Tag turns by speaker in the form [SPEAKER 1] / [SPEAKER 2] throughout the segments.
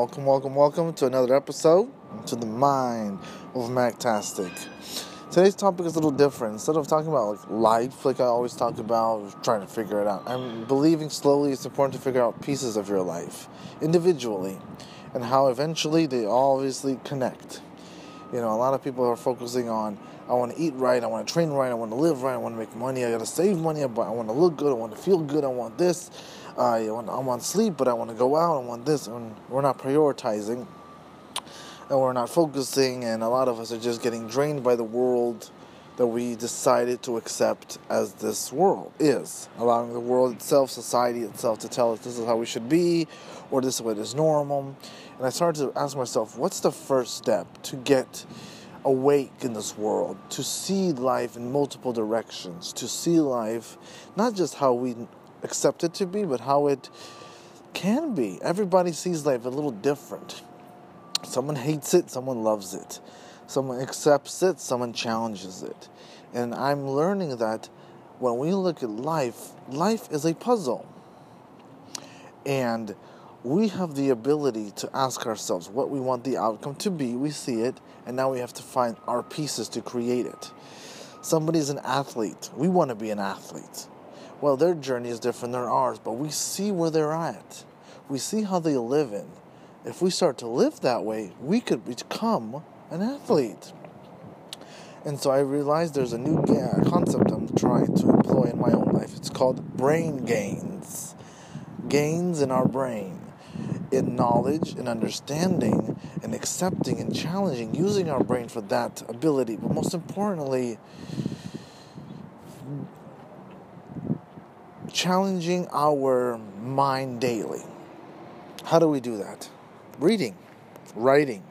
[SPEAKER 1] welcome, welcome, welcome to another episode to the mind of Mactastic. Today's topic is a little different. Instead of talking about like life, like I always talk about, trying to figure it out, I'm believing slowly it's important to figure out pieces of your life individually, and how eventually they obviously connect. You know, a lot of people are focusing on I want to eat right, I want to train right, I want to live right, I want to make money, I got to save money, but I want to look good, I want to feel good, I want this. I want, I want sleep, but I want to go out, I want this. And we're not prioritizing and we're not focusing, and a lot of us are just getting drained by the world that we decided to accept as this world is, allowing the world itself, society itself, to tell us this is how we should be, or this is what is normal. And I started to ask myself, what's the first step to get awake in this world, to see life in multiple directions, to see life not just how we accept it to be, but how it can be. Everybody sees life a little different. Someone hates it, someone loves it. Someone accepts it, someone challenges it. And I'm learning that when we look at life, life is a puzzle. And we have the ability to ask ourselves what we want the outcome to be. We see it, and now we have to find our pieces to create it. Somebody's an athlete. We want to be an athlete. Well, their journey is different than ours, but we see where they're at. We see how they live in. If we start to live that way, we could become an athlete. And so I realized there's a new concept I'm trying to employ in my own life. It's called brain gains. Gains in our brain in knowledge and understanding and accepting and challenging, using our brain for that ability. But most importantly, challenging our mind daily. How do we do that? Reading, writing,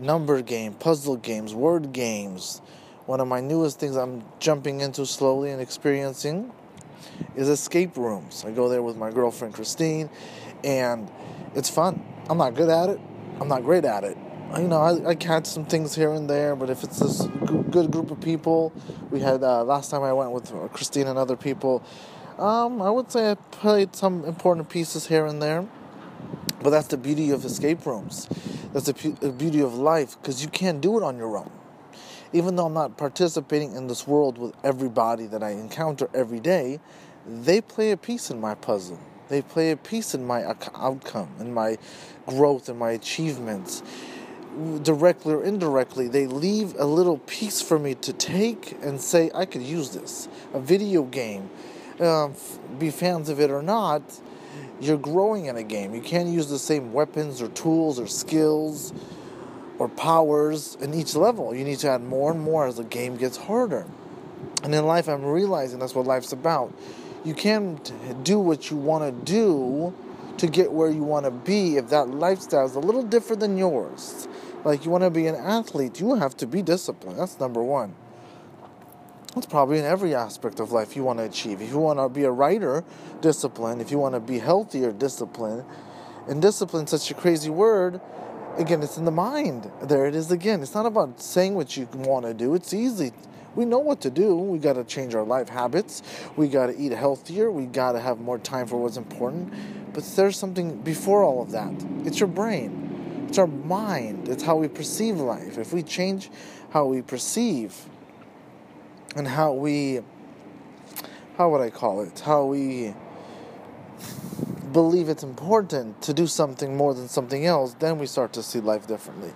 [SPEAKER 1] number game, puzzle games, word games. One of my newest things I'm jumping into slowly and experiencing is escape rooms. I go there with my girlfriend Christine and it's fun. I'm not good at it. I'm not great at it. You know, I, I catch some things here and there, but if it's this good group of people, we had uh, last time I went with Christine and other people. Um, I would say I played some important pieces here and there, but that's the beauty of escape rooms. That's the, the beauty of life because you can't do it on your own. Even though I'm not participating in this world with everybody that I encounter every day, they play a piece in my puzzle. They play a piece in my outcome, in my growth, in my achievements. Directly or indirectly, they leave a little piece for me to take and say, I could use this. A video game, uh, be fans of it or not, you're growing in a game. You can't use the same weapons or tools or skills or powers in each level. You need to add more and more as the game gets harder. And in life, I'm realizing that's what life's about you can't do what you want to do to get where you want to be if that lifestyle is a little different than yours. Like you want to be an athlete, you have to be disciplined. That's number one. That's probably in every aspect of life you want to achieve. If you want to be a writer, discipline. If you want to be healthier, discipline. And discipline, such a crazy word, again, it's in the mind. There it is again. It's not about saying what you want to do. It's easy we know what to do. We got to change our life habits. We got to eat healthier. We got to have more time for what's important. But there's something before all of that. It's your brain. It's our mind. It's how we perceive life. If we change how we perceive and how we how would I call it? How we believe it's important to do something more than something else, then we start to see life differently.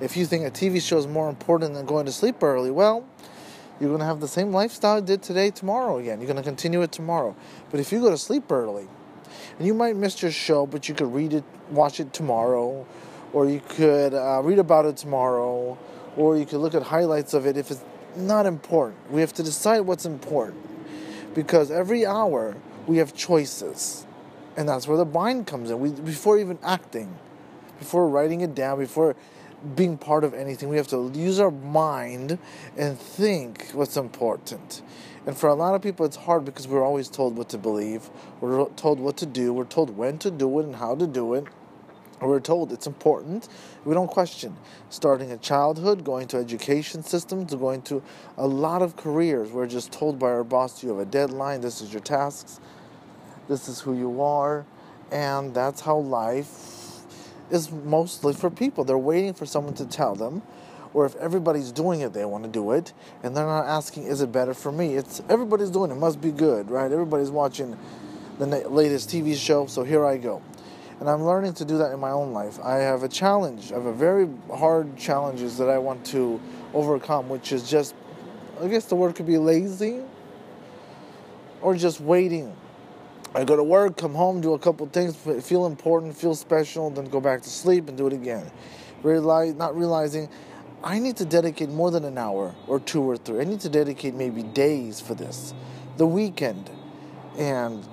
[SPEAKER 1] If you think a TV show is more important than going to sleep early, well, you're going to have the same lifestyle you did today, tomorrow again. You're going to continue it tomorrow. But if you go to sleep early, and you might miss your show, but you could read it, watch it tomorrow, or you could uh, read about it tomorrow, or you could look at highlights of it if it's not important. We have to decide what's important because every hour we have choices, and that's where the mind comes in. We before even acting, before writing it down, before being part of anything. We have to use our mind and think what's important. And for a lot of people, it's hard because we're always told what to believe, we're told what to do, we're told when to do it and how to do it. We're told it's important. We don't question. Starting a childhood, going to education systems, going to a lot of careers. We're just told by our boss, you have a deadline, this is your tasks, this is who you are, and that's how life is mostly for people. They're waiting for someone to tell them, or if everybody's doing it, they want to do it, and they're not asking, "Is it better for me?" It's everybody's doing it. Must be good, right? Everybody's watching the latest TV show, so here I go. And I'm learning to do that in my own life. I have a challenge. I have a very hard challenges that I want to overcome, which is just, I guess the word could be lazy, or just waiting. I go to work, come home, do a couple things, feel important, feel special, then go back to sleep and do it again. Realize, not realizing I need to dedicate more than an hour or two or three. I need to dedicate maybe days for this, the weekend. And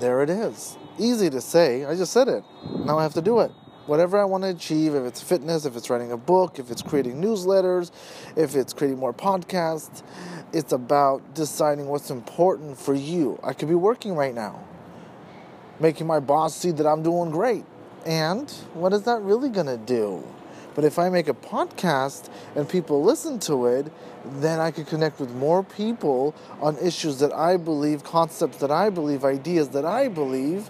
[SPEAKER 1] there it is. Easy to say. I just said it. Now I have to do it. Whatever I want to achieve, if it's fitness, if it's writing a book, if it's creating newsletters, if it's creating more podcasts, it's about deciding what's important for you. I could be working right now, making my boss see that I'm doing great. And what is that really going to do? But if I make a podcast and people listen to it, then I could connect with more people on issues that I believe, concepts that I believe, ideas that I believe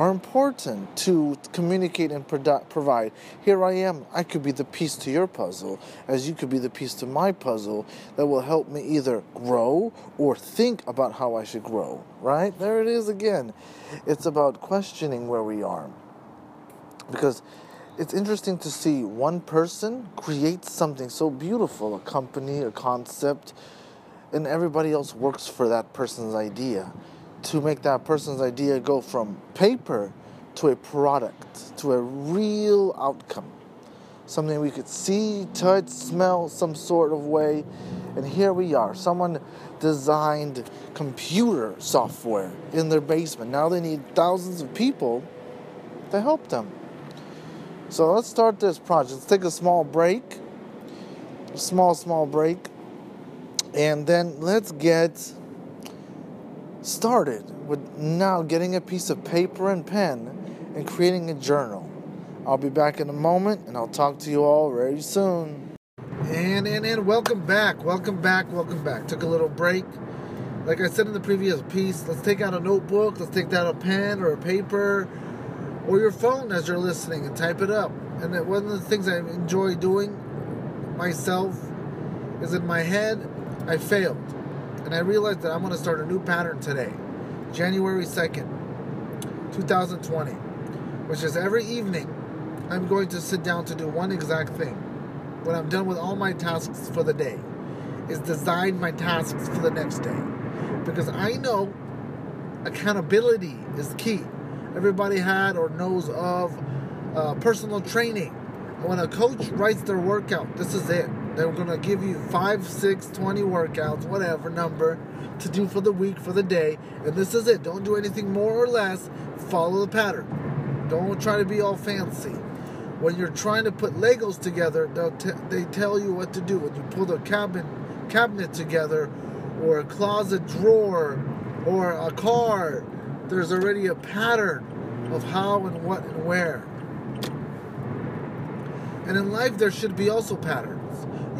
[SPEAKER 1] are important to communicate and provide. Here I am. I could be the piece to your puzzle, as you could be the piece to my puzzle that will help me either grow or think about how I should grow. Right? There it is again. It's about questioning where we are. Because it's interesting to see one person create something so beautiful a company, a concept, and everybody else works for that person's idea to make that person's idea go from paper to a product, to a real outcome. Something we could see, touch, smell, some sort of way. And here we are. Someone designed computer software in their basement. Now they need thousands of people to help them. So let's start this project. Let's take a small break, a small, small break, and then let's get started with now getting a piece of paper and pen and creating a journal. I'll be back in a moment and I'll talk to you all very soon. And and and welcome back, welcome back, welcome back. Took a little break. Like I said in the previous piece, let's take out a notebook, let's take out a pen or a paper or your phone as you're listening and type it up. And that one of the things I enjoy doing myself is in my head, I failed. And I realized that I'm going to start a new pattern today, January 2nd, 2020, which is every evening I'm going to sit down to do one exact thing. When I'm done with all my tasks for the day, is design my tasks for the next day. Because I know accountability is key everybody had or knows of uh, personal training. When a coach writes their workout, this is it. They're going to give you 5, 6, 20 workouts, whatever number, to do for the week, for the day. And this is it. Don't do anything more or less. Follow the pattern. Don't try to be all fancy. When you're trying to put Legos together, t- they tell you what to do. When you pull the cabin, cabinet together, or a closet drawer, or a car, there's already a pattern of how and what and where. And in life, there should be also patterns.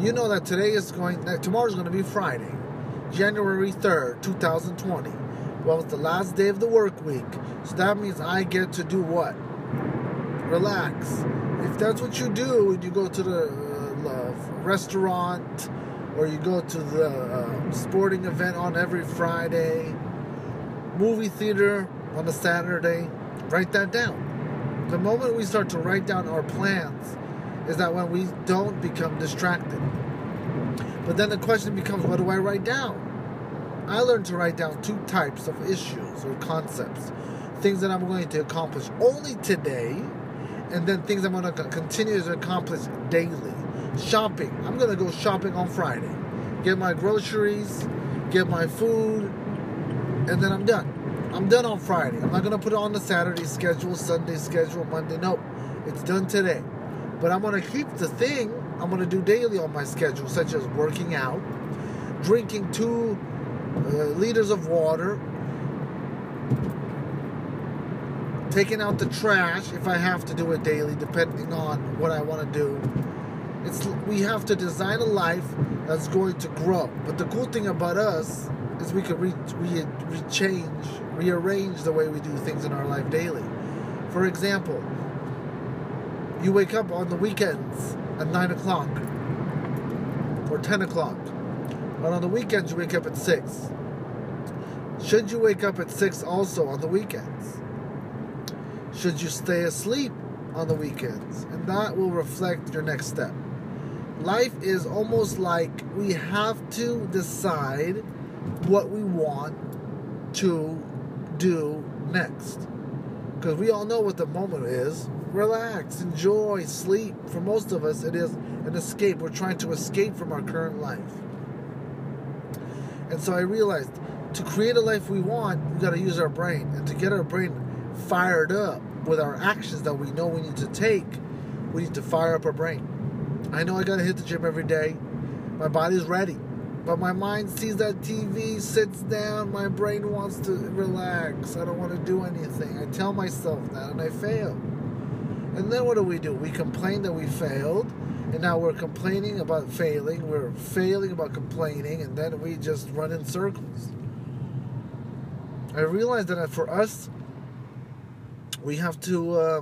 [SPEAKER 1] You know that today is going, that tomorrow is going to be Friday, January 3rd, 2020. Well, it's the last day of the work week. So that means I get to do what? Relax. If that's what you do, and you go to the uh, restaurant or you go to the uh, sporting event on every Friday, movie theater on a Saturday, write that down. The moment we start to write down our plans is that when we don't become distracted. But then the question becomes what do I write down? I learned to write down two types of issues or concepts things that I'm going to accomplish only today, and then things I'm going to continue to accomplish daily. Shopping. I'm going to go shopping on Friday. Get my groceries, get my food, and then I'm done. I'm done on Friday. I'm not gonna put it on the Saturday schedule, Sunday schedule, Monday. Nope, it's done today. But I'm gonna keep the thing I'm gonna do daily on my schedule, such as working out, drinking two uh, liters of water, taking out the trash if I have to do it daily, depending on what I want to do. It's we have to design a life that's going to grow. But the cool thing about us is we can re, re, re change, rearrange the way we do things in our life daily. For example, you wake up on the weekends at 9 o'clock or 10 o'clock. But on the weekends, you wake up at 6. Should you wake up at 6 also on the weekends? Should you stay asleep on the weekends? And that will reflect your next step. Life is almost like we have to decide what we want to do next. Because we all know what the moment is. Relax, enjoy, sleep. For most of us, it is an escape. We're trying to escape from our current life. And so I realized to create a life we want, we got to use our brain. And to get our brain fired up with our actions that we know we need to take, we need to fire up our brain. I know I got to hit the gym every day. My body's ready. But my mind sees that TV, sits down, my brain wants to relax. I don't want to do anything. I tell myself that and I fail. And then what do we do? We complain that we failed, and now we're complaining about failing. We're failing about complaining, and then we just run in circles. I realize that for us, we have to uh,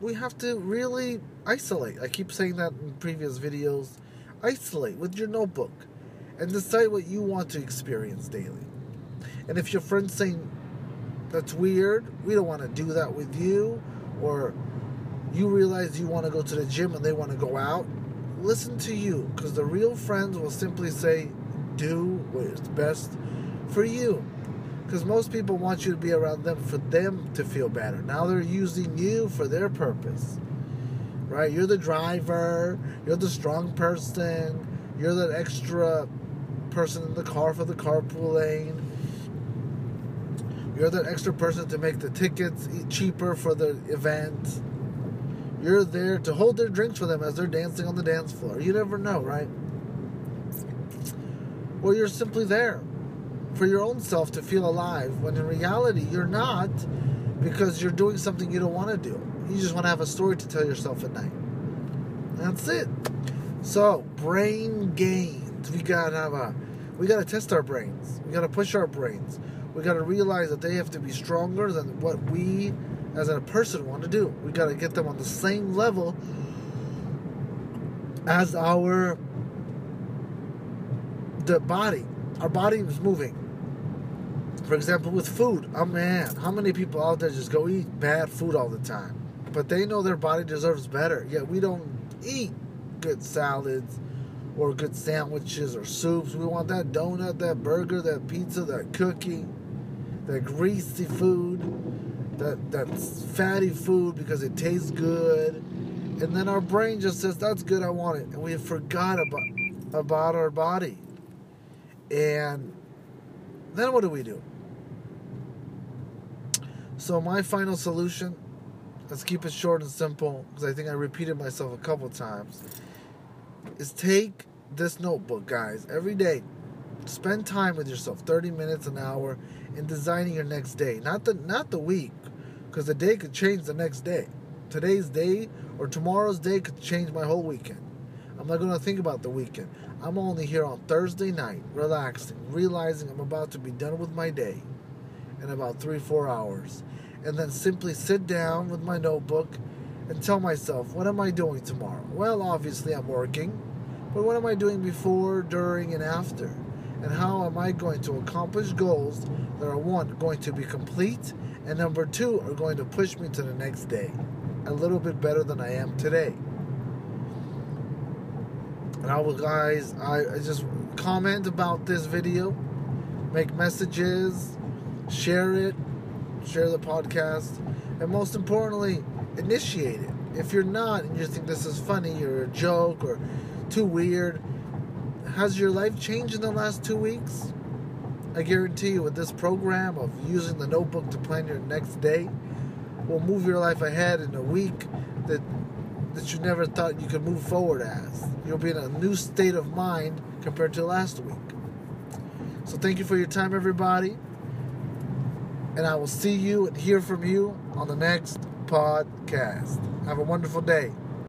[SPEAKER 1] we have to really isolate. I keep saying that in previous videos. Isolate with your notebook and decide what you want to experience daily. And if your friend's saying that's weird, we don't want to do that with you, or you realize you want to go to the gym and they want to go out, listen to you because the real friends will simply say, do what is best for you. Because most people want you to be around them for them to feel better. Now they're using you for their purpose. Right? You're the driver, you're the strong person, you're that extra person in the car for the carpool lane. You're that extra person to make the tickets cheaper for the event. You're there to hold their drinks for them as they're dancing on the dance floor. You never know, right? Or you're simply there for your own self to feel alive when in reality you're not because you're doing something you don't want to do. You just want to have a story to tell yourself at night. That's it. So, brain gains. We gotta have a we gotta test our brains. We gotta push our brains. We gotta realize that they have to be stronger than what we as a person want to do. We gotta get them on the same level as our the body. Our body is moving. For example, with food, oh man, how many people out there just go eat bad food all the time? But they know their body deserves better. Yet we don't eat good salads or good sandwiches or soups. We want that donut, that burger, that pizza, that cookie, that greasy food, that that fatty food because it tastes good. And then our brain just says, "That's good, I want it," and we forgot about about our body. And then what do we do? So my final solution, let's keep it short and simple because I think I repeated myself a couple times, is take this notebook, guys, every day. Spend time with yourself, 30 minutes an hour in designing your next day. Not the not the week, because the day could change the next day. Today's day or tomorrow's day could change my whole weekend. I'm not going to think about the weekend. I'm only here on Thursday night, relaxing, realizing I'm about to be done with my day in about three, four hours. And then simply sit down with my notebook and tell myself, what am I doing tomorrow? Well, obviously, I'm working, but what am I doing before, during, and after? And how am I going to accomplish goals that are one, going to be complete, and number two, are going to push me to the next day a little bit better than I am today? And I will, guys, I, I just comment about this video, make messages, share it, share the podcast, and most importantly, initiate it. If you're not and you think this is funny or a joke or too weird, has your life changed in the last two weeks? I guarantee you, with this program of using the notebook to plan your next day, will move your life ahead in a week that that you never thought you could move forward as. You'll be in a new state of mind compared to last week. So thank you for your time, everybody. And I will see you and hear from you on the next podcast. Have a wonderful day.